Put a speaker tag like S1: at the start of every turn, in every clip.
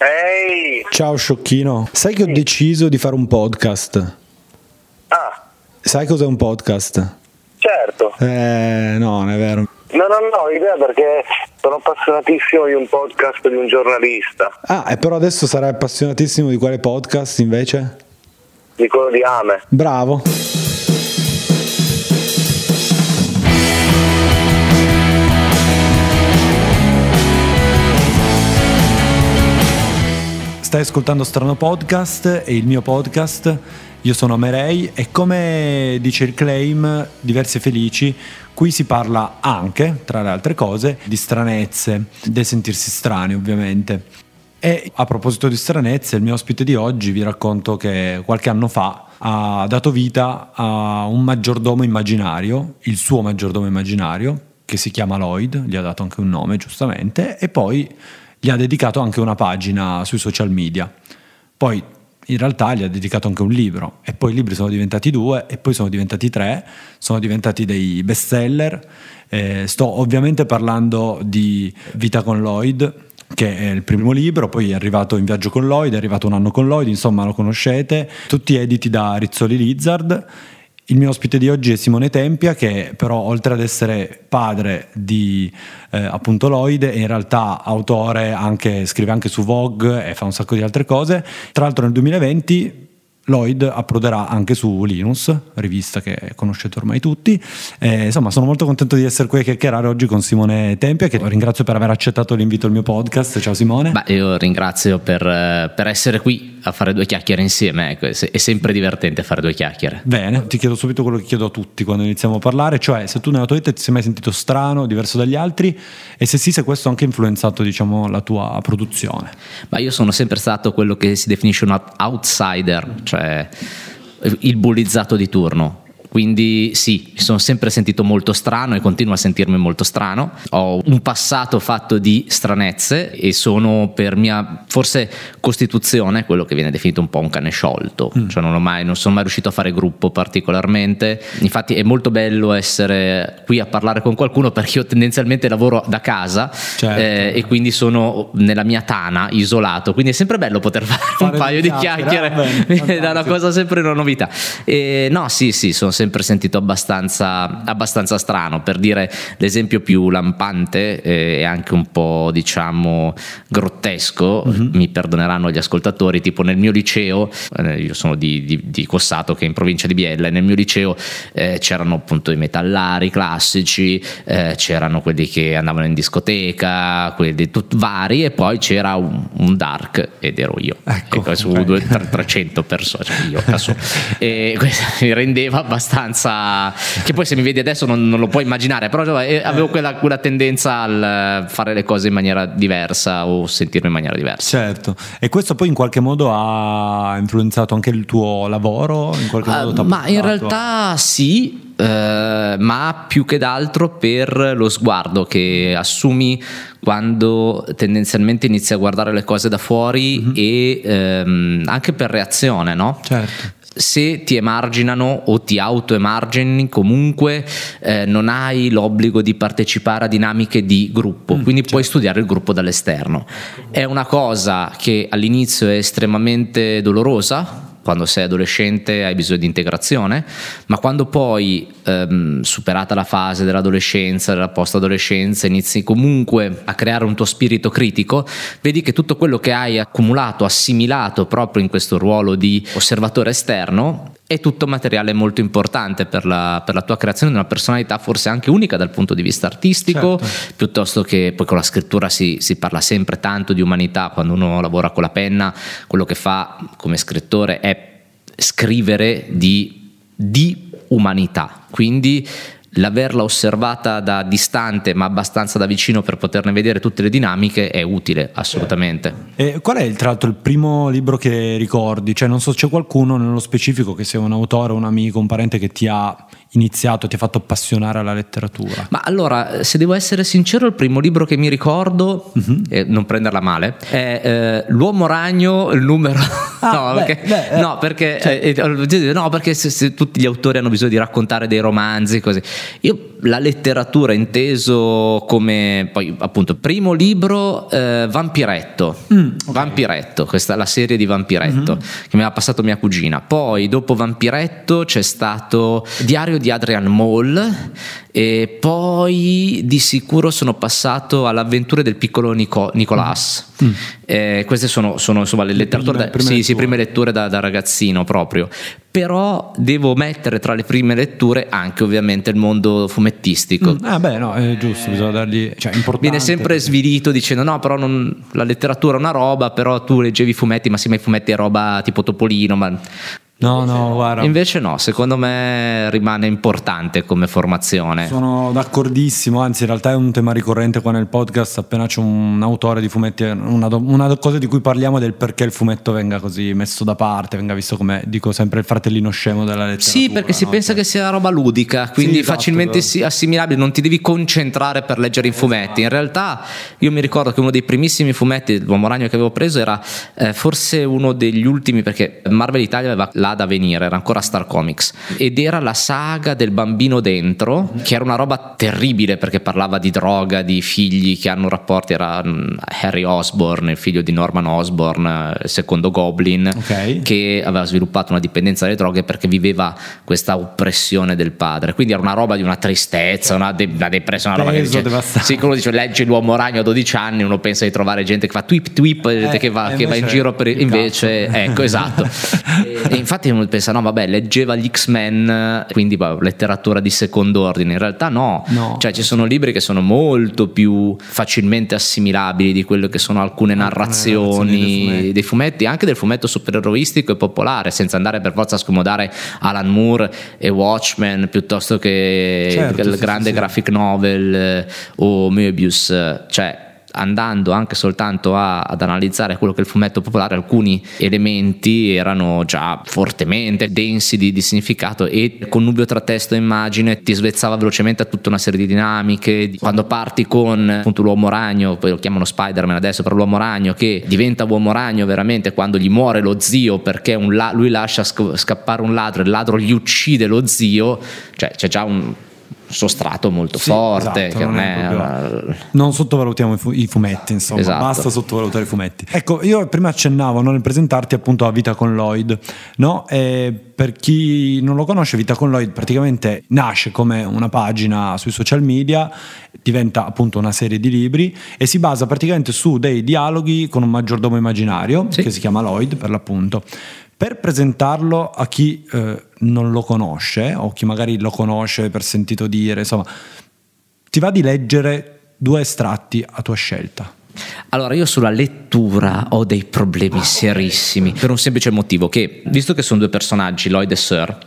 S1: Ehi!
S2: Ciao sciocchino, sai che ho deciso di fare un podcast?
S1: Ah,
S2: Sai cos'è un podcast?
S1: certo.
S2: Eh, no, non è vero.
S1: No, no, no, idea perché sono appassionatissimo di un podcast di un giornalista,
S2: Ah, e però adesso sarai appassionatissimo di quale podcast invece?
S1: di quello di Ame.
S2: Bravo. Stai ascoltando Strano Podcast e il mio podcast. Io sono Amerei e come dice il claim Diversi Felici, qui si parla anche, tra le altre cose, di stranezze, del sentirsi strani ovviamente. E a proposito di stranezze, il mio ospite di oggi vi racconto che qualche anno fa ha dato vita a un maggiordomo immaginario, il suo maggiordomo immaginario, che si chiama Lloyd, gli ha dato anche un nome giustamente, e poi gli ha dedicato anche una pagina sui social media. Poi in realtà gli ha dedicato anche un libro e poi i libri sono diventati due e poi sono diventati tre, sono diventati dei bestseller. Eh, sto ovviamente parlando di Vita con Lloyd, che è il primo libro, poi è arrivato In viaggio con Lloyd, è arrivato un anno con Lloyd, insomma lo conoscete, tutti editi da Rizzoli Lizard. Il mio ospite di oggi è Simone Tempia, che però oltre ad essere padre di eh, appunto Lloyd, è in realtà autore, anche, scrive anche su Vogue e fa un sacco di altre cose. Tra l'altro nel 2020 Lloyd approderà anche su Linus, rivista che conoscete ormai tutti. Eh, insomma, sono molto contento di essere qui a chiacchierare oggi con Simone Tempia, che ringrazio per aver accettato l'invito al mio podcast. Ciao Simone.
S3: Beh, io ringrazio per, eh, per essere qui a fare due chiacchiere insieme. Ecco, è se- è sempre divertente fare due chiacchiere.
S2: Bene, ti chiedo subito quello che chiedo a tutti quando iniziamo a parlare, cioè se tu nella tua vita ti sei mai sentito strano, diverso dagli altri e se sì, se questo ha anche influenzato diciamo, la tua produzione.
S3: Ma io sono sempre stato quello che si definisce un out- outsider, cioè il bullizzato di turno. Quindi sì, mi sono sempre sentito molto strano e continuo a sentirmi molto strano. Ho un passato fatto di stranezze e sono per mia forse costituzione quello che viene definito un po' un cane sciolto. Cioè non, ho mai, non sono mai riuscito a fare gruppo particolarmente. Infatti è molto bello essere qui a parlare con qualcuno perché io tendenzialmente lavoro da casa
S2: Certo.
S3: eh, e quindi sono nella mia tana isolato. Quindi è sempre bello poter fare,
S2: Fare
S3: un paio di
S2: chiacchiere,
S3: chiacchiere. Mi dà una cosa sempre una novità. E no, sì, sì, sono sempre sentito abbastanza, abbastanza strano. Per dire l'esempio più lampante eh, e anche un po', diciamo, grottesco,
S2: Mhm.
S3: mi perdoneranno gli ascoltatori, tipo nel mio liceo, eh, io sono di, di- di Cossato che è in provincia di Biella, e nel mio liceo eh, c'erano appunto i metallari classici, eh, c'erano quelli che andavano in discoteca, quelli tut- vari, e poi c'era un, un dark ed ero io.
S2: Ecco,
S3: su
S2: ok.
S3: due- tre- 300 persone, cioè io da solo. E questo mi rendeva abbastanza. Che poi se mi vedi adesso non, non lo puoi immaginare, però cioè, eh, avevo quella, quella tendenza al fare le cose in maniera diversa o sentirmi in maniera diversa.
S2: Certo, e questo poi in qualche modo ha influenzato anche il tuo lavoro? In qualche
S3: Ah,
S2: modo t'ha
S3: ma in realtà sì, eh, ma più che d'altro per lo sguardo che assumi quando tendenzialmente inizi a guardare le cose da fuori e ehm, anche per reazione, no?
S2: Certo.
S3: Se ti emarginano o ti autoemargini comunque eh, non hai l'obbligo di partecipare a dinamiche di gruppo, quindi puoi studiare il gruppo dall'esterno. È una cosa che all'inizio è estremamente dolorosa quando sei adolescente hai bisogno di integrazione, ma quando poi ehm, superata la fase dell'adolescenza, della post-adolescenza, inizi comunque a creare un tuo spirito critico, vedi che tutto quello che hai accumulato, assimilato proprio in questo ruolo di osservatore esterno è tutto materiale molto importante per la, per la, tua creazione di una personalità forse anche unica dal punto di vista artistico, certo. piuttosto che poi con la scrittura si, si, parla sempre tanto di umanità, quando uno lavora con la penna, quello che fa come scrittore è scrivere di, di umanità, quindi l'averla osservata da distante ma abbastanza da vicino per poterne vedere tutte le dinamiche è utile assolutamente.
S2: E qual è tra l'altro il primo libro che ricordi? Cioè non so, c'è qualcuno nello specifico che sia un autore, un amico, un parente che ti ha iniziato, ti ha fatto appassionare alla letteratura?
S3: Ma allora, se devo essere sincero, il primo libro che mi ricordo, uh-huh. eh, non prenderla male, è eh, L'uomo ragno, il numero... Ah, no, beh, perché, beh, eh. no, perché, cioè. eh, eh no, perché se, se tutti gli autori hanno bisogno di raccontare dei romanzi, così. Io la letteratura inteso come poi appunto primo libro eh, Vampiretto mm, okay. Vampiretto questa la serie di Vampiretto mm-hmm. che mi ha passato mia cugina poi dopo Vampiretto c'è stato Diario di Adrian Moll e poi di sicuro sono passato all'avventure del piccolo Nico, Nicolas mm. eh, queste sono, sono insomma le, le letterature sì, sì, prime letture da, da ragazzino proprio però devo mettere tra le prime letture anche ovviamente il mondo fumettistico.
S2: Mm, ah beh no, è giusto, bisogna dargli... Cioè,
S3: Viene sempre svilito dicendo no, però non, la letteratura è una roba, però tu leggevi i fumetti, ma sì, ma i fumetti è roba tipo Topolino, ma
S2: No, no, guarda.
S3: Invece no, secondo me rimane importante come formazione.
S2: Sono d'accordissimo, anzi in realtà è un tema ricorrente qua nel podcast, appena c'è un autore di fumetti, una, una cosa di cui parliamo è del perché il fumetto venga così messo da parte, venga visto come, dico sempre, il fratellino scemo della letteratura.
S3: Sì, perché si pensa che sia roba ludica, quindi sì, esatto, facilmente esatto. assimilabile, non ti devi concentrare per leggere i fumetti. In realtà io mi ricordo che uno dei primissimi fumetti, l'Uomo Ragno che avevo preso, era eh, forse uno degli ultimi, perché Marvel Italia aveva la là da venire, era ancora Star Comics ed era la saga del bambino dentro, che era una roba terribile perché parlava di droga, di figli che hanno rapporti, era mm, Harry Osborne, il figlio di Norman Osborne, secondo Goblin, okay. che aveva sviluppato una dipendenza dalle droghe perché viveva questa oppressione del padre, quindi era una roba di una tristezza, una, de- una depressione, una roba che dice, sì, quello dice legge l'uomo ragno a 12 anni, uno pensa di trovare gente che fa tweep tweep, eh, che, va, che va in giro per invece, ecco esatto. e, e infatti infatti uno pensa, no vabbè, leggeva gli X-Men, quindi beh, letteratura di secondo ordine. In realtà no. no. Cioè ci sono libri che sono molto più facilmente assimilabili di quello che sono alcune narrazioni, dei, fumetti. dei fumetti, anche del fumetto supereroistico e popolare, senza andare per forza a scomodare Alan Moore e Watchmen piuttosto che certo, il grande sì, graphic sì. novel eh, o Möbius. Cioè andando anche soltanto a, ad analizzare quello che è il fumetto popolare, alcuni elementi erano già fortemente densi di, di significato e connubio tra testo e immagine ti svezzava velocemente a tutta una serie di dinamiche. Quando parti con appunto l'uomo ragno, poi lo chiamano Spider-Man adesso per l'uomo ragno, che diventa uomo ragno veramente quando gli muore lo zio perché la- lui lascia scappare un ladro e il ladro gli uccide lo zio, cioè c'è già un sostrato molto sì, forte. Esatto, non, è
S2: proprio... non, sottovalutiamo i, fu- i fumetti, insomma, esatto. basta sottovalutare i fumetti. Ecco, io prima accennavo no, nel presentarti appunto a Vita con Lloyd, no? E per chi non lo conosce, Vita con Lloyd praticamente nasce come una pagina sui social media, diventa appunto una serie di libri e si basa praticamente su dei dialoghi con un maggiordomo immaginario sì. che si chiama Lloyd per l'appunto. Per presentarlo a chi eh, non lo conosce o chi magari lo conosce per sentito dire, insomma, ti va di leggere due estratti a tua scelta.
S3: Allora, io sulla lettura ho dei problemi serissimi per un semplice motivo che, visto che sono due personaggi, Lloyd e Sir,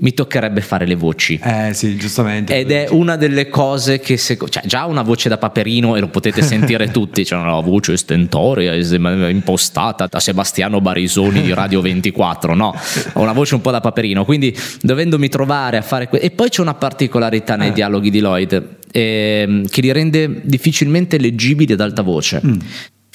S3: mi toccherebbe fare le voci.
S2: Eh sì, giustamente.
S3: Ed è una delle cose che se, cioè, già una voce da Paperino e lo potete sentire tutti, cioè una voce stentoria impostata da Sebastiano Barisoni di Radio 24, no, ho una voce un po' da Paperino, quindi dovendomi trovare a fare que- e poi c'è una particolarità nei eh. dialoghi di Lloyd eh, che li rende difficilmente leggibili ad alta voce. Mm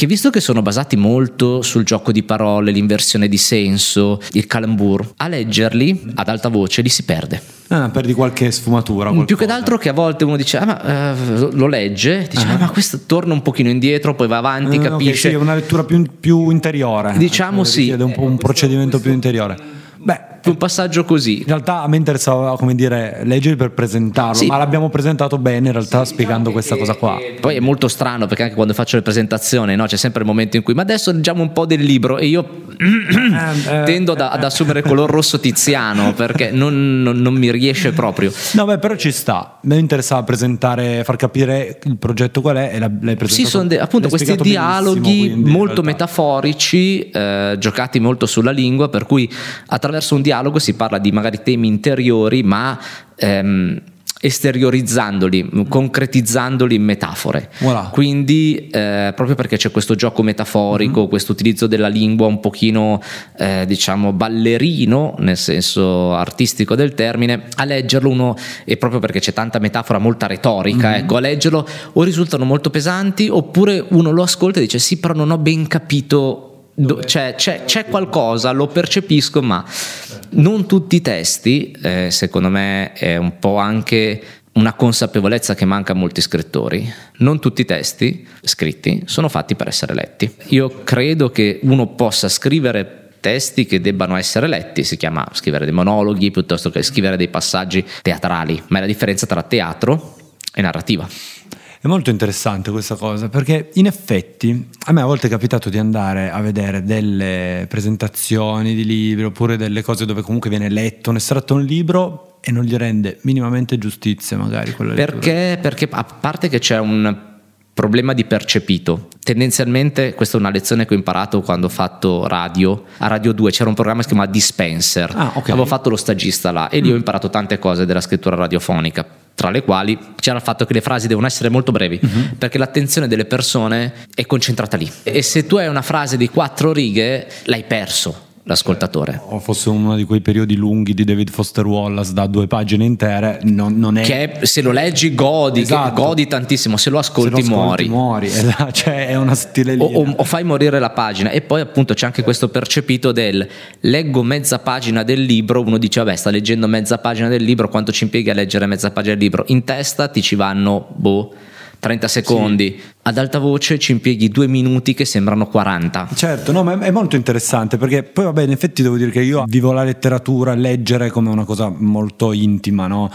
S3: che visto che sono basati molto sul gioco di parole, l'inversione di senso, il calembour, a leggerli ad alta voce li si perde.
S2: Ah, perdi qualche sfumatura. Qualcosa.
S3: Più che d'altro che a volte uno dice, ah, ma, uh, lo legge, dice, ah. ah. ma questo torna un pochino indietro, poi va avanti, uh, capisce.
S2: Okay, sì, è una lettura più, più interiore.
S3: Diciamo sì.
S2: È un, po un procedimento più interiore Beh,
S3: un passaggio così.
S2: In realtà a me interessava, come dire, leggere per presentarlo,
S3: Sì.
S2: ma l'abbiamo presentato bene in realtà spiegando questa cosa qua.
S3: Poi è molto strano perché anche quando faccio le presentazioni no, c'è sempre il momento in cui ma adesso leggiamo un po' del libro e io tendo ad, ad assumere color rosso tiziano perché non, non- non mi riesce proprio.
S2: No, beh, però ci sta. A me interessava presentare, far capire il progetto qual è e l'ha- l'hai presentato.
S3: Sì, sono de- appunto questi dialoghi
S2: quindi,
S3: molto metaforici, eh, giocati molto sulla lingua, per cui attraverso un dialogo si parla di magari temi interiori, ma ehm, esteriorizzandoli, concretizzandoli in metafore.
S2: Voilà.
S3: Quindi, eh, proprio perché c'è questo gioco metaforico,
S2: Mhm.
S3: questo utilizzo della lingua un pochino, eh, diciamo, ballerino, nel senso artistico del termine, a leggerlo uno, e proprio perché c'è tanta metafora, molta retorica,
S2: Mhm.
S3: ecco, a leggerlo o risultano molto pesanti, oppure uno lo ascolta e dice sì, però non ho ben capito. Do- C'è, c'è- c'è qualcosa, lo percepisco, ma non tutti i testi, eh, secondo me, è un po' anche una consapevolezza che manca a molti scrittori. Non tutti i testi scritti sono fatti per essere letti. Io credo che uno possa scrivere testi che debbano essere letti, si chiama scrivere dei monologhi piuttosto che scrivere dei passaggi teatrali, ma è la differenza tra teatro e narrativa.
S2: È molto interessante questa cosa perché in effetti a me a volte è capitato di andare a vedere delle presentazioni di libri oppure delle cose dove comunque viene letto un estratto un libro e non gli rende minimamente giustizia magari quella.
S3: Perché? Perché a parte che c'è un problema di percepito. Tendenzialmente, questa è una lezione che ho imparato quando ho fatto radio. A Radio 2 c'era un programma che si chiama Dispenser.
S2: Ah, ok.
S3: Avevo fatto lo stagista là e lì ho imparato tante cose della scrittura radiofonica. Tra le quali c'era il fatto che le frasi devono essere molto brevi, perché l'attenzione delle persone è concentrata lì. E se tu hai una frase di quattro righe, l'hai perso l'ascoltatore.
S2: o fosse uno di quei periodi lunghi di David Foster Wallace da due pagine intere non, non è
S3: Che se lo leggi godi,
S2: Esatto.
S3: godi tantissimo, se lo
S2: se
S3: ascolti,
S2: lo ascolti,
S3: muori.
S2: muori cioè è una stile
S3: o, o- o fai morire la pagina e poi appunto c'è anche questo percepito del leggo mezza pagina del libro uno dice vabbè sta leggendo mezza pagina del libro quanto ci impiega a leggere mezza pagina del libro in testa ti ci vanno boh 30 secondi. Ad alta voce ci impieghi due minuti che sembrano 40
S2: Certo, no, ma è è molto interessante perché poi vabbè, in effetti devo dire che io vivo la letteratura, leggere come una cosa molto intima, no?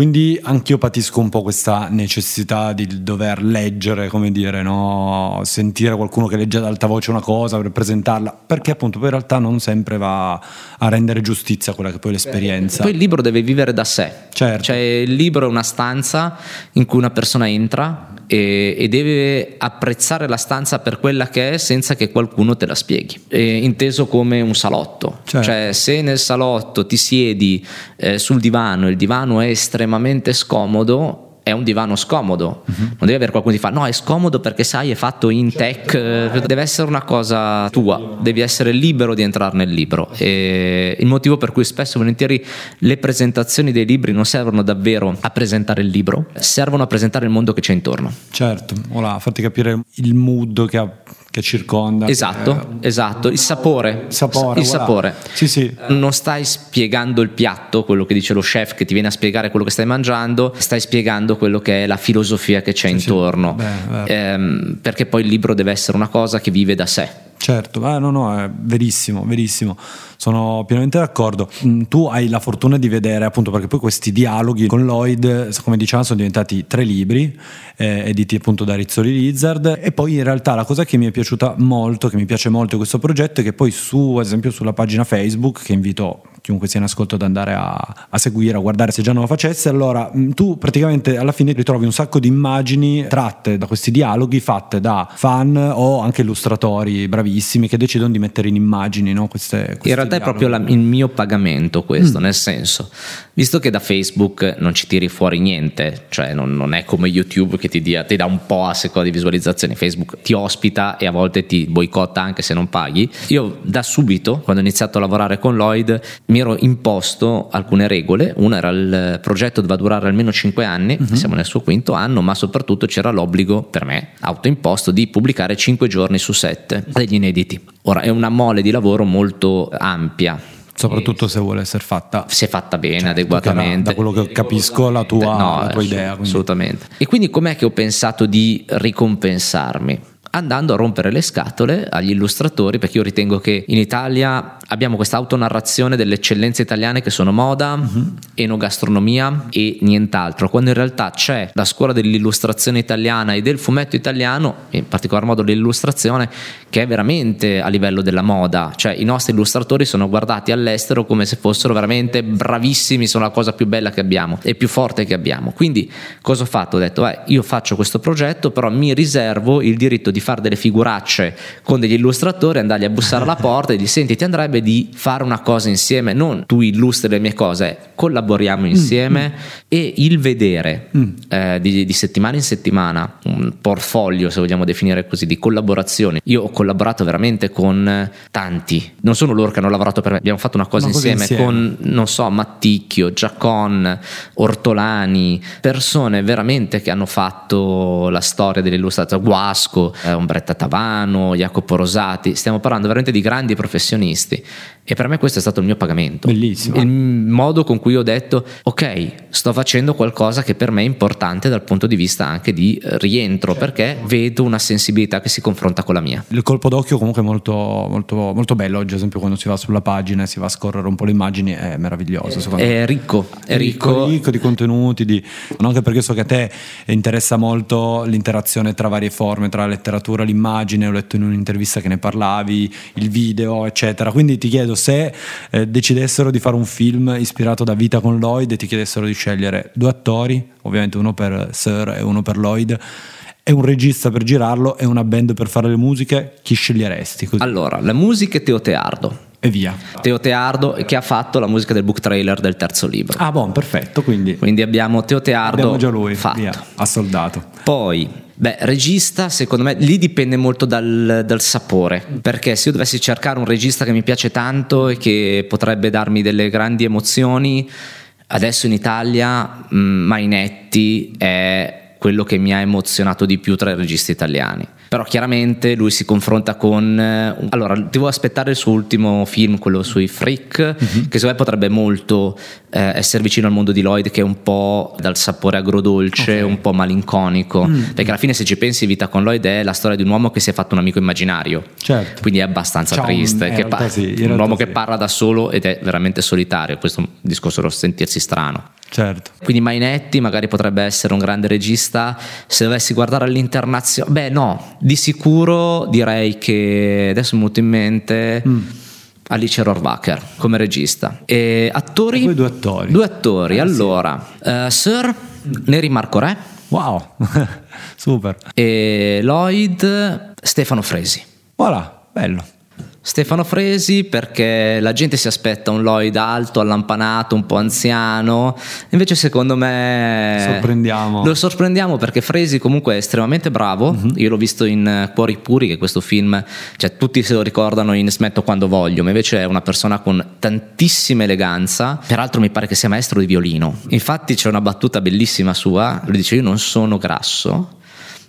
S2: Quindi anch'io patisco un po' questa necessità di dover leggere, come dire, no? Sentire qualcuno che legge ad alta voce una cosa per presentarla, perché appunto poi in realtà non sempre va a rendere giustizia a quella che poi è l'esperienza.
S3: poi il libro deve vivere da sé
S2: Certo.
S3: cioè il libro è una stanza in cui una persona entra e, e deve apprezzare la stanza per quella che è senza che qualcuno te la spieghi Eh, inteso come un salotto
S2: Certo.
S3: cioè se nel salotto ti siedi eh, sul divano e il divano è estremamente scomodo è un divano scomodo,
S2: Mhm.
S3: non deve avere qualcuno che ti fa no è scomodo perché sai è fatto in tech, eh, deve essere una cosa tua, devi essere libero di entrare nel libro. E il motivo per cui spesso e volentieri le presentazioni dei libri non servono davvero a presentare il libro, servono a presentare il mondo che c'è intorno.
S2: Certo, voilà, farti capire il mood che, ha- che circonda.
S3: Esatto, esatto, il sapore,
S2: sapore,
S3: il
S2: voilà.
S3: sapore.
S2: Sì, sì.
S3: Non stai spiegando il piatto, quello che dice lo chef che ti viene a spiegare quello che stai mangiando, stai spiegando quello che è la filosofia che c'è
S2: sì.
S3: intorno.
S2: Beh.
S3: Ehm, perché poi il libro deve essere una cosa che vive da sé.
S2: Certo, ah, no, no, è verissimo, verissimo, sono pienamente d'accordo. Mm, Tu hai la fortuna di vedere, appunto, perché poi questi dialoghi con Lloyd, come dicevamo, sono diventati tre libri, eh, editi appunto da Rizzoli Lizard, e poi in realtà la cosa che mi è piaciuta molto, che mi piace molto di questo progetto, è che poi su, ad esempio, sulla pagina Facebook, che invito chiunque sia in ascolto ad andare a, a seguire, a guardare se già non lo facesse, allora mh, tu praticamente alla fine ritrovi un sacco di immagini tratte da questi dialoghi fatte da fan o anche illustratori bravissimi che decidono di mettere in immagini no, queste, questi
S3: In realtà è
S2: dialoghi.
S3: proprio la- il mio pagamento questo,
S2: Mm.
S3: nel senso, visto che da Facebook non ci tiri fuori niente, cioè non, non è come YouTube che ti, dia- ti dà un po' a seconda di visualizzazioni, Facebook ti ospita e a volte ti boicotta anche se non paghi, io da subito, quando ho iniziato a lavorare con Lloyd, mi ero imposto alcune regole, una era il progetto doveva durare almeno 5 anni,
S2: Mhm.
S3: siamo nel suo quinto anno, ma soprattutto c'era l'obbligo per me, autoimposto, di pubblicare 5 giorni su 7 degli inediti. Ora è una mole di lavoro molto ampia.
S2: soprattutto se vuole essere fatta
S3: Se fatta bene,
S2: Certo,
S3: adeguatamente.
S2: da quello che capisco la tua,
S3: No,
S2: la tua idea quindi.
S3: Assolutamente. E quindi com'è che ho pensato di ricompensarmi? Andando a rompere le scatole agli illustratori perché io ritengo che in Italia abbiamo questa autonarrazione delle eccellenze italiane che sono moda, uh-huh. enogastronomia e nient'altro, quando in realtà c'è la scuola dell'illustrazione italiana e del fumetto italiano, in particolar modo l'illustrazione, che è veramente a livello della moda, cioè i nostri illustratori sono guardati all'estero come se fossero veramente bravissimi, sono la cosa più bella che abbiamo e più forte che abbiamo. Quindi cosa ho fatto? Ho detto, eh, io faccio questo progetto, però mi riservo il diritto di fare delle figuracce con degli illustratori, andargli a bussare alla porta e di senti ti andrebbe di fare una cosa insieme, non tu illustri le mie cose, collaboriamo mm, insieme mm, e il vedere mm. eh, di, di, settimana in settimana un portfolio, se vogliamo definire così, di collaborazioni. Io ho collaborato veramente con tanti, non sono loro che hanno lavorato per me, abbiamo fatto una cosa, una insieme, insieme, con, non so, Matticchio, Giacon, Ortolani, persone veramente che hanno fatto la storia dell'illustrazione, Guasco, Ombretta Tavano, Jacopo Rosati, stiamo parlando veramente di grandi professionisti e per me questo è stato il mio pagamento.
S2: Bellissimo.
S3: Il modo con cui ho detto, ok, sto facendo qualcosa che per me è importante dal punto di vista anche di rientro, certo. perché vedo una sensibilità che si confronta con la mia.
S2: Il colpo d'occhio comunque è molto, molto, molto bello, oggi ad esempio quando si va sulla pagina e si va a scorrere un po' le immagini, è meraviglioso.
S3: È, è ricco, è ricco.
S2: ricco. di contenuti, di... anche perché so che a te interessa molto l'interazione tra varie forme, tra la letteratura, l'immagine, ho letto in un'intervista che ne parlavi, il video, eccetera. Quindi ti chiedo se eh, decidessero di fare un film ispirato da Vita con Lloyd e ti chiedessero di scegliere due attori, ovviamente uno per Sir e uno per Lloyd, e un regista per girarlo e una band per fare le musiche, chi sceglieresti? Così?
S3: Allora, la musica è Teo Teardo.
S2: E via.
S3: Teo Teardo che ha fatto la musica del book trailer del terzo libro.
S2: Ah, buon, perfetto. Quindi,
S3: quindi abbiamo Teo Teardo.
S2: Abbiamo già lui,
S3: fatto.
S2: via, a soldato.
S3: Poi Beh, regista, secondo me, lì dipende molto dal, dal, sapore, perché se io dovessi cercare un regista che mi piace tanto e che potrebbe darmi delle grandi emozioni, adesso in Italia mm, Mainetti è quello che mi ha emozionato di più tra i registi italiani però chiaramente lui si confronta con eh, allora devo aspettare il suo ultimo film quello sui freak uh-huh. che secondo me potrebbe molto eh, essere vicino al mondo di Lloyd che è un po' dal sapore agrodolce okay. un po' malinconico mm. perché alla fine se ci pensi Vita con Lloyd è la storia di un uomo che si è fatto un amico immaginario
S2: certo.
S3: quindi è abbastanza Ciao, triste un, pa- sì, un uomo sì. che parla da solo ed è veramente solitario questo discorso da sentirsi strano
S2: Certo.
S3: Quindi Mainetti magari potrebbe essere un grande regista. Se dovessi guardare all'internazionale, beh, no, di sicuro direi che adesso mi è in mente. Mm. Alice Rohrwacher come regista. E attori?
S2: E due attori.
S3: Due attori. Eh, allora, sì. uh, Sir Neri Marco Re.
S2: Wow, super.
S3: E Lloyd Stefano Fresi.
S2: Voilà, bello.
S3: Stefano Fresi perché la gente si aspetta un Lloyd alto, allampanato, un po' anziano, invece secondo me
S2: sorprendiamo.
S3: lo sorprendiamo perché Fresi comunque è estremamente bravo, uh-huh. io l'ho visto in Cuori Puri che questo film, cioè tutti se lo ricordano in Smetto quando voglio, ma invece è una persona con tantissima eleganza, peraltro mi pare che sia maestro di violino, infatti c'è una battuta bellissima sua, lui dice io non sono grasso,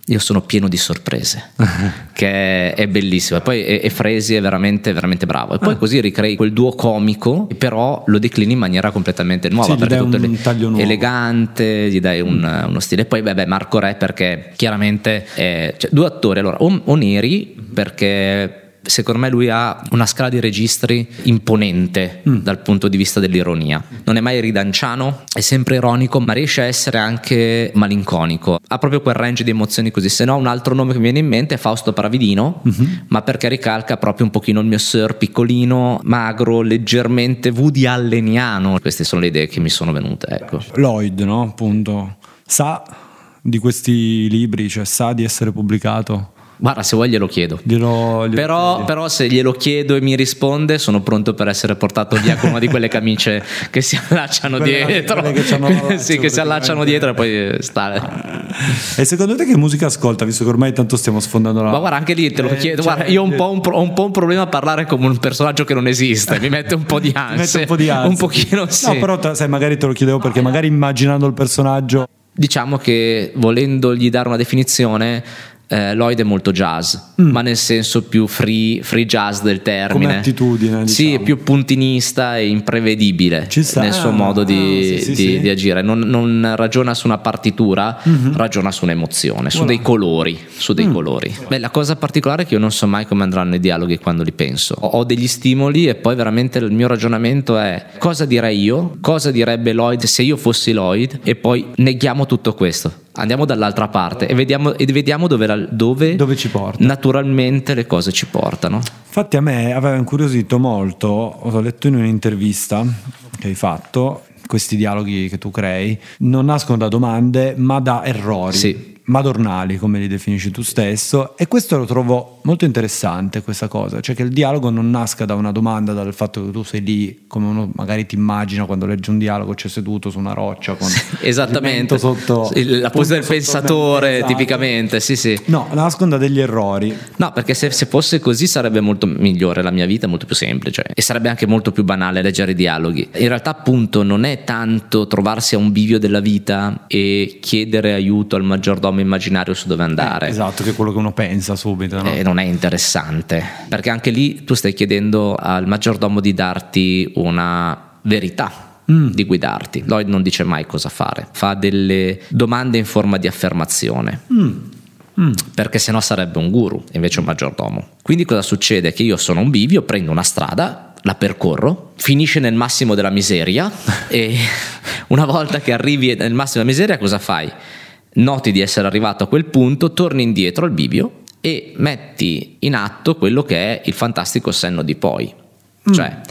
S3: io sono pieno di sorprese, che è bellissimo. E poi e, e Fresi è veramente, veramente bravo. E poi ah. così ricrei quel duo comico, però lo declini in maniera completamente nuova.
S2: Sì, perché tutto un taglio nuovo.
S3: elegante, gli dai un, mm. uno stile. E poi, beh, Marco Re, perché chiaramente è, cioè, due attori. Allora, o, o Neri, perché secondo me lui ha una scala di registri imponente mm. dal punto di vista dell'ironia. Non è mai ridanciano, è sempre ironico, ma riesce a essere anche malinconico. Ha proprio quel range di emozioni così. Se no, un altro nome che mi viene in mente è Fausto Paravidino, mm-hmm. ma perché ricalca proprio un pochino il mio sir piccolino, magro, leggermente Woody Alleniano. Queste sono le idee che mi sono venute. Ecco.
S2: Lloyd, no? Appunto. Sa di questi libri, cioè sa di essere pubblicato
S3: Guarda, se vuoi glielo chiedo.
S2: Glielo, glielo
S3: però, però, se glielo chiedo e mi risponde, sono pronto per essere portato via con una di quelle camicie che si allacciano quelle, dietro. Quelle che, sì, che si allacciano dietro e poi sta.
S2: E secondo te che musica ascolta? Visto che ormai tanto stiamo sfondando la.
S3: Ma guarda, anche lì te lo eh, chiedo. Cioè, guarda, io ho un, un, ho un, po un, problema a parlare come un personaggio che non esiste. Mi mette un po' di ansia.
S2: un po' di ansia.
S3: Un pochino sì.
S2: No, però sai, magari te lo chiedevo perché magari immaginando il personaggio.
S3: Diciamo che volendogli dare una definizione eh, Lloyd è molto jazz, ma nel senso più free, free jazz del termine.
S2: Come attitudine,
S3: Sì,
S2: diciamo.
S3: è più puntinista e imprevedibile nel suo
S2: Ah,
S3: modo di,
S2: sì, sì,
S3: di-
S2: sì.
S3: di agire. Non, non ragiona su una partitura, ragiona su un'emozione, su dei colori. Su dei colori. Beh, la cosa particolare è che io non so mai come andranno i dialoghi quando li penso. Ho, ho degli stimoli e poi veramente il mio ragionamento è cosa direi io, cosa direbbe Lloyd se io fossi Lloyd e poi neghiamo tutto questo. Andiamo dall'altra parte e vediamo, e vediamo dove, dove
S2: Dove ci porta.
S3: naturalmente le cose ci portano.
S2: Infatti a me aveva incuriosito molto, ho letto in un'intervista che hai fatto, questi dialoghi che tu crei non nascono da domande ma da errori.
S3: Sì.
S2: Madornali, come li definisci tu stesso, e questo lo trovo molto interessante, questa cosa, cioè che il dialogo non nasca da una domanda, dal fatto che tu sei lì, come uno magari ti immagina quando legge un dialogo, c'è seduto su una roccia con
S3: Esattamente,
S2: sotto
S3: la pose del pensatore,
S2: esatto.
S3: tipicamente, sì, sì.
S2: No, nascono da degli errori.
S3: No, perché se, se fosse così sarebbe molto migliore la mia vita, molto più semplice e sarebbe anche molto più banale leggere i dialoghi. In realtà, appunto, non è tanto trovarsi a un bivio della vita e chiedere aiuto al maggiordomo immaginario su dove andare.
S2: Esatto, che è quello che uno pensa subito. no?
S3: Eh, non è interessante perché anche lì tu stai chiedendo al maggiordomo di darti una verità. Di guidarti. Lloyd non dice mai cosa fare, fa delle domande in forma di affermazione. Perché sennò sarebbe un guru, invece un maggiordomo. Quindi cosa succede? Che io sono un bivio, prendo una strada, la percorro, finisce nel massimo della miseria e una volta che arrivi nel massimo della miseria cosa fai? Noti di essere arrivato a quel punto, torni indietro al bivio e metti in atto quello che è il fantastico senno di poi. Cioè,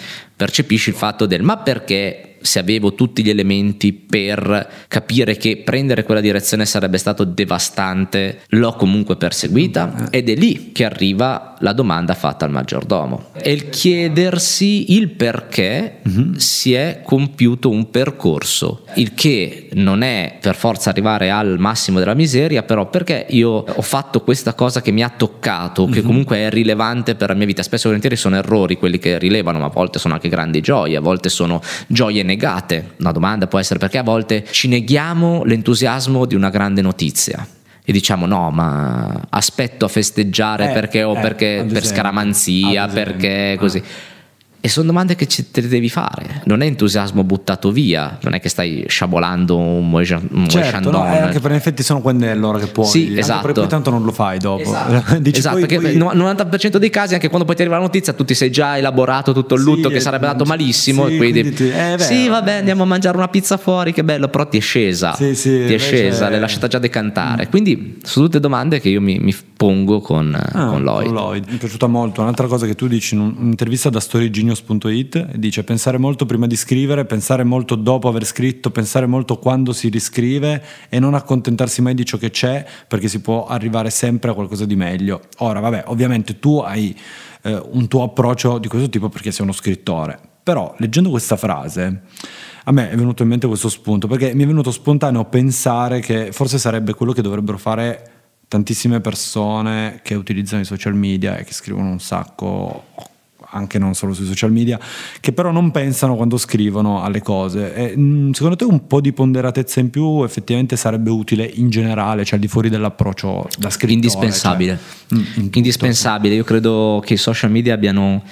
S3: percepisci il fatto del ma perché se avevo tutti gli elementi per capire che prendere quella direzione sarebbe stato devastante, l'ho comunque perseguita? Ed è lì che arriva la domanda fatta al maggiordomo. È il chiedersi il perché si è compiuto un percorso, il che non è per forza arrivare al massimo della miseria, però perché io ho fatto questa cosa che mi ha toccato, che comunque è rilevante per la mia vita. Spesso e volentieri sono errori quelli che rilevano, ma a volte sono anche grandi gioie, a volte sono gioie negate. Una domanda può essere perché a volte ci neghiamo l'entusiasmo di una grande notizia. E diciamo no, ma aspetto a festeggiare
S2: Eh,
S3: perché, o
S2: eh,
S3: perché per scaramanzia,
S2: ad esempio,
S3: perché
S2: ah.
S3: E sono domande che ci- te le devi fare. Non è entusiasmo buttato via, non è che stai sciabolando un Moe Chan- un Moe
S2: Certo, no, eh, anche per in efftti sono quelle allora che puoi.
S3: Sì, esatto.
S2: perché poi tanto non lo fai dopo. Dici,
S3: esatto,
S2: poi-
S3: perché
S2: poi-
S3: il 90% dei casi, anche quando poi ti arriva la notizia, tu ti sei già elaborato tutto il
S2: Sì,
S3: lutto che
S2: e-
S3: sarebbe andato malissimo.
S2: sì,
S3: e quindi,
S2: quindi ti- eh,
S3: sì, vabbè, andiamo a mangiare una pizza fuori, che bello, però ti è scesa.
S2: Sì, sì,
S3: ti è scesa, l'hai lasciata già decantare. Quindi sono tutte domande che io mi, mi pongo con,
S2: Ah,
S3: con Lloyd.
S2: con Lloyd. Mi è piaciuta molto. Un'altra cosa che tu dici in un'intervista da storygenius.it dice pensare molto prima di scrivere, pensare molto dopo aver scritto, pensare molto quando si riscrive e non accontentarsi mai di ciò che c'è perché si può arrivare sempre a qualcosa di meglio. Ora, vabbè, ovviamente tu hai eh, un tuo approccio di questo tipo perché sei uno scrittore. Però leggendo questa frase a me è venuto in mente questo spunto perché mi è venuto spontaneo pensare che forse sarebbe quello che dovrebbero fare tantissime persone che utilizzano i social media e che scrivono un sacco anche non solo sui social media, che però non pensano quando scrivono alle cose. E, mh, secondo te un po' di ponderatezza in più effettivamente sarebbe utile in generale, cioè al di fuori dell'approccio da scrittore?
S3: Indispensabile.
S2: cioè, mm, in tutto.
S3: Indispensabile. Io credo che i social media abbiano.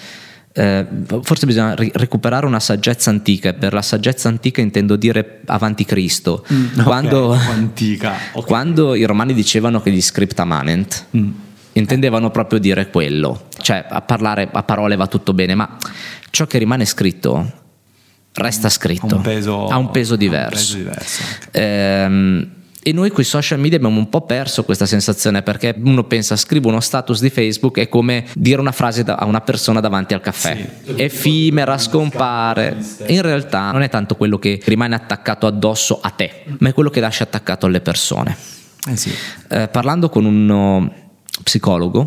S3: eh, forse bisogna ri- recuperare una saggezza antica. e Per la saggezza antica intendo dire avanti Cristo.
S2: Mm,
S3: quando,
S2: antica, ok.
S3: quando i romani dicevano che gli scripta manent,
S2: Mm.
S3: Intendevano proprio dire quello. Cioè, a parlare a parole va tutto bene, ma ciò che rimane scritto resta scritto.
S2: Ha un peso,
S3: Ha un peso diverso.
S2: peso diverso.
S3: Ehm, e noi con i social media abbiamo un po' perso questa sensazione perché uno pensa scrivo uno status di Facebook è come dire una frase a una persona davanti al caffè effimera scompare in realtà non è tanto quello che rimane attaccato addosso a te ma è quello che lascia attaccato alle persone
S2: Eh sì.
S3: Eh, parlando con uno psicologo,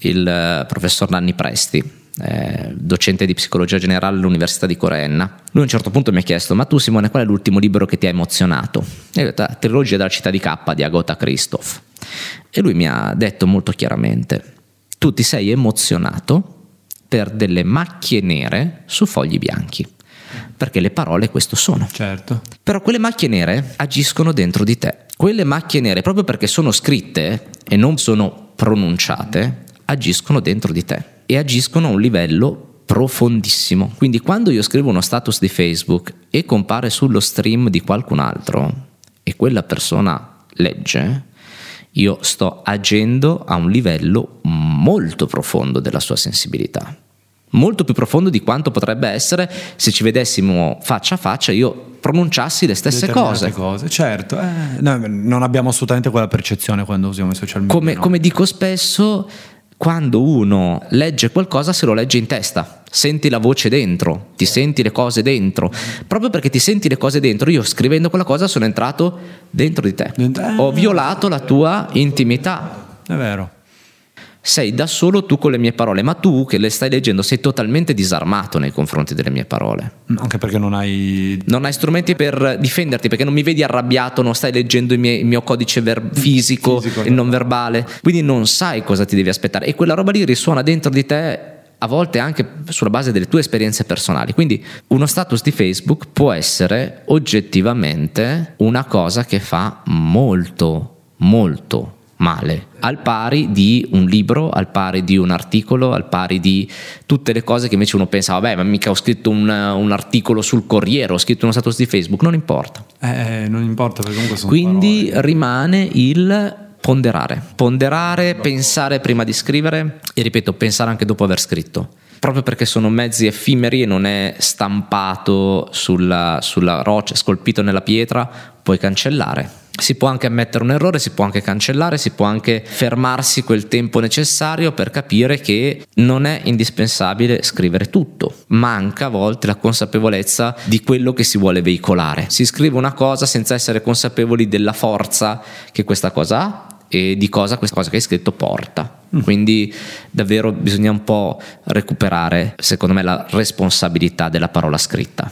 S3: il eh, professor Nanni Presti, eh, docente di psicologia generale all'Università di Corenna, lui a un certo punto mi ha chiesto: Ma tu, Simone, qual è l'ultimo libro che ti ha emozionato? E io ho detto: "La Trilogia della città di K di Agota Christoph. E lui mi ha detto molto chiaramente: Tu ti sei emozionato per delle macchie nere su fogli bianchi. Perché le parole questo sono.
S2: Certo.
S3: Però quelle macchie nere agiscono dentro di te. Quelle macchie nere, proprio perché sono scritte e non sono pronunciate, agiscono dentro di te e agiscono a un livello profondissimo. Quindi quando io scrivo uno status di Facebook e compare sullo stream di qualcun altro e quella persona legge, io sto agendo a un livello molto profondo della sua sensibilità. Molto più profondo di quanto potrebbe essere se ci vedessimo faccia a faccia io pronunciassi le stesse cose.
S2: cose. Certo, eh, no, non abbiamo assolutamente quella percezione quando usiamo i social media.
S3: Come,
S2: no?
S3: come dico spesso, quando uno legge qualcosa se lo legge in testa, senti la voce dentro, ti senti le cose dentro. Proprio perché ti senti le cose dentro, io scrivendo quella cosa sono entrato dentro di te. Ho violato la tua intimità.
S2: È vero.
S3: Sei da solo tu con le mie parole, ma tu che le stai leggendo sei totalmente disarmato nei confronti delle mie parole.
S2: Anche perché non hai
S3: Non hai strumenti per difenderti perché non mi vedi arrabbiato, non stai leggendo il mio, il mio codice ver- fisico,
S2: Fisico.
S3: il non verbale, quindi non sai cosa ti devi aspettare e quella roba lì risuona dentro di te a volte anche sulla base delle tue esperienze personali. Quindi uno status di Facebook può essere oggettivamente una cosa che fa molto, molto male, al pari di un libro, al pari di un articolo, al pari di tutte le cose che invece uno pensa, vabbè, ma mica ho scritto un, un articolo sul Corriere, ho scritto uno status di Facebook, non importa.
S2: eh, non importa perché comunque sono
S3: Quindi
S2: parole.
S3: rimane il ponderare, ponderare, pensare prima di scrivere e ripeto, pensare anche dopo aver scritto. Proprio perché sono mezzi effimeri e non è stampato sulla, sulla roccia, scolpito nella pietra, puoi cancellare. Si può anche ammettere un errore, si può anche cancellare, si può anche fermarsi quel tempo necessario per capire che non è indispensabile scrivere tutto. Manca a volte la consapevolezza di quello che si vuole veicolare. Si scrive una cosa senza essere consapevoli della forza che questa cosa ha e di cosa questa cosa che hai scritto porta. Quindi davvero bisogna un po' recuperare, secondo me, la responsabilità della parola scritta.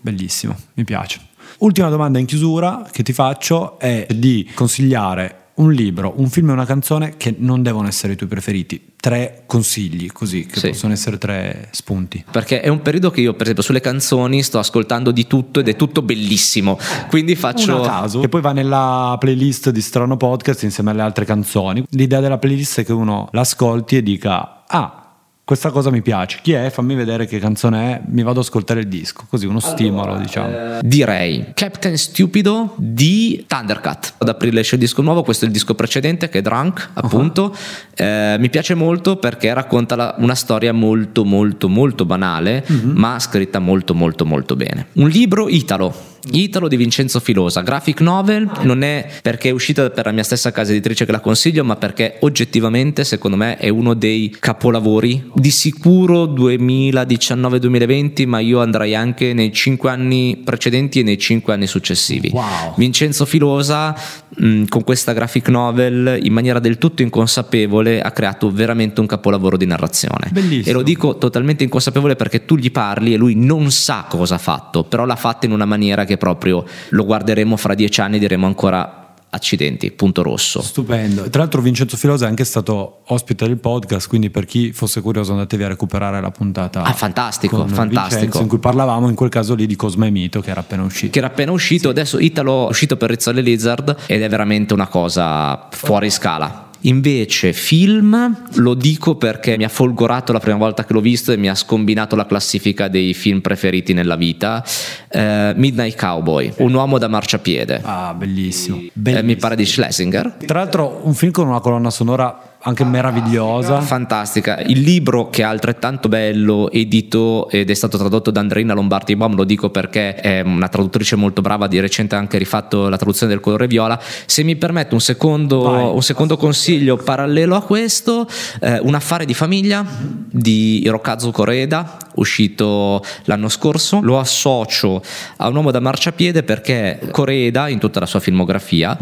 S2: Bellissimo, mi piace. Ultima domanda in chiusura che ti faccio è di consigliare un libro, un film e una canzone che non devono essere i tuoi preferiti. Tre consigli così, che
S3: Sì.
S2: possono essere tre spunti.
S3: Perché è un periodo che io, per esempio, sulle canzoni sto ascoltando di tutto ed è tutto bellissimo. Quindi faccio.
S2: Uno a caso, che poi va nella playlist di Strano Podcast insieme alle altre canzoni. L'idea della playlist è che uno l'ascolti e dica: Ah, questa cosa mi piace. Chi è? Fammi vedere che canzone è. Mi vado ad ascoltare il disco. Così uno stimolo, diciamo.
S3: Direi Captain Stupido di Thundercat. Ad aprile esce il disco nuovo, questo è il disco precedente che è Drunk, appunto. Eh, mi piace molto perché racconta la- una storia molto, molto, molto banale, ma scritta molto, molto, molto bene. Un libro italo. Italo di Vincenzo Filosa, graphic novel, non è perché è uscita per la mia stessa casa editrice che la consiglio, ma perché oggettivamente secondo me è uno dei capolavori. Di sicuro 2019-2020, ma io andrei anche nei 5 anni precedenti e nei 5 anni successivi.
S2: Wow.
S3: Vincenzo Filosa, mh, con questa graphic novel, in maniera del tutto inconsapevole, ha creato veramente un capolavoro di narrazione.
S2: Bellissimo.
S3: E lo dico totalmente inconsapevole perché tu gli parli e lui non sa cosa ha fatto, però l'ha fatto in una maniera che proprio lo guarderemo fra dieci anni e diremo ancora accidenti, punto rosso.
S2: Stupendo. Tra l'altro Vincenzo Filosa è anche stato ospite del podcast, quindi per chi fosse curioso andatevi a recuperare la puntata.
S3: Ah, fantastico, fantastico.
S2: Vincenzo, in cui parlavamo in quel caso lì di Cosma e Mito che era appena uscito.
S3: Che era appena uscito, adesso Italo è uscito per Rizzoli Lizard ed è veramente una cosa fuori scala. Invece film lo dico perché mi ha folgorato la prima volta che l'ho visto e mi ha scombinato la classifica dei film preferiti nella vita. Eh, Midnight Cowboy, un uomo da marciapiede.
S2: Ah, bellissimo.
S3: Eh,
S2: Bellissimo.
S3: mi pare di Schlesinger.
S2: Tra l'altro un film con una colonna sonora anche meravigliosa.
S3: Fantastica. Il libro che è altrettanto bello, edito ed è stato tradotto da Andreina Lombardi Baum, lo dico perché è una traduttrice molto brava, di recente ha anche rifatto la traduzione del colore viola. Se mi permette un secondo,
S2: Vai.
S3: un secondo consiglio parallelo a questo, eh, Un affare di famiglia di Hirokazu Koreeda, uscito l'anno scorso. Lo associo a un uomo da marciapiede perché Koreeda, in tutta la sua filmografia,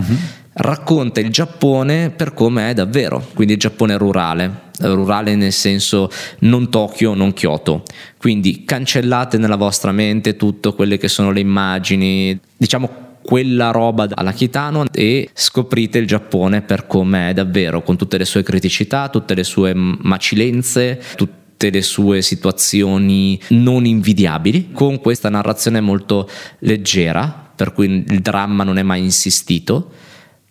S3: racconta il Giappone per come è davvero, quindi il Giappone rurale, rurale nel senso non Tokyo, non Kyoto. Quindi cancellate nella vostra mente tutte quelle che sono le immagini, diciamo quella roba alla Kitano e scoprite il Giappone per come è davvero, con tutte le sue criticità, tutte le sue macilenze, tutte le sue situazioni non invidiabili, con questa narrazione molto leggera, per cui il dramma non è mai insistito,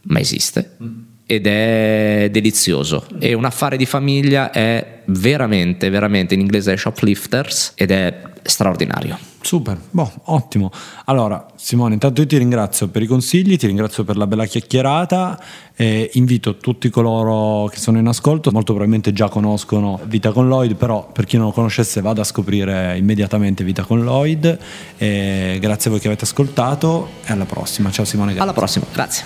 S3: ma esiste. Ed è delizioso. E un affare di famiglia è veramente, veramente in inglese è shoplifters ed è straordinario.
S2: Super, boh, ottimo. Allora, Simone, intanto io ti ringrazio per i consigli, ti ringrazio per la bella chiacchierata e invito tutti coloro che sono in ascolto, molto probabilmente già conoscono Vita con Lloyd, però per chi non lo conoscesse vada a scoprire immediatamente Vita con Lloyd. E grazie a voi che avete ascoltato e alla prossima. Ciao Simone.
S3: Grazie. Alla prossima, grazie.